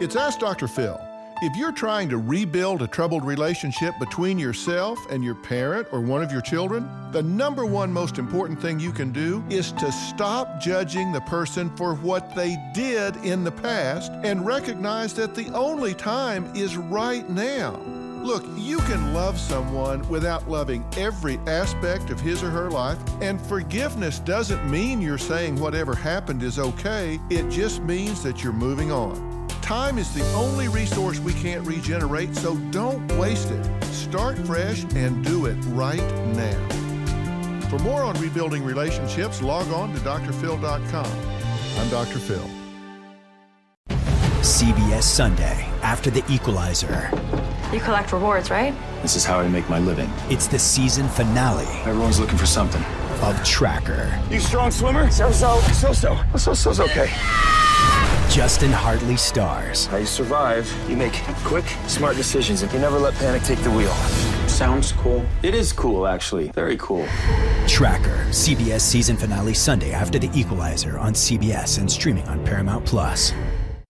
It's Ask Dr. Phil. If you're trying to rebuild a troubled relationship between yourself and your parent or one of your children, the number one most important thing you can do is to stop judging the person for what they did in the past and recognize that the only time is right now. Look, you can love someone without loving every aspect of his or her life, and forgiveness doesn't mean you're saying whatever happened is okay, it just means that you're moving on. Time is the only resource we can't regenerate, so don't waste it. Start fresh and do it right now. For more on rebuilding relationships, log on to drphil.com. I'm Dr. Phil. CBS Sunday after the equalizer. You collect rewards, right? This is how I make my living. It's the season finale. Everyone's looking for something. Of Tracker. You strong swimmer? So so. So so. So so's okay. Justin Hartley stars. How you survive, you make quick, smart decisions, and you never let panic take the wheel. Sounds cool. It is cool, actually. Very cool. Tracker, CBS season finale Sunday after the equalizer on CBS and streaming on Paramount Plus.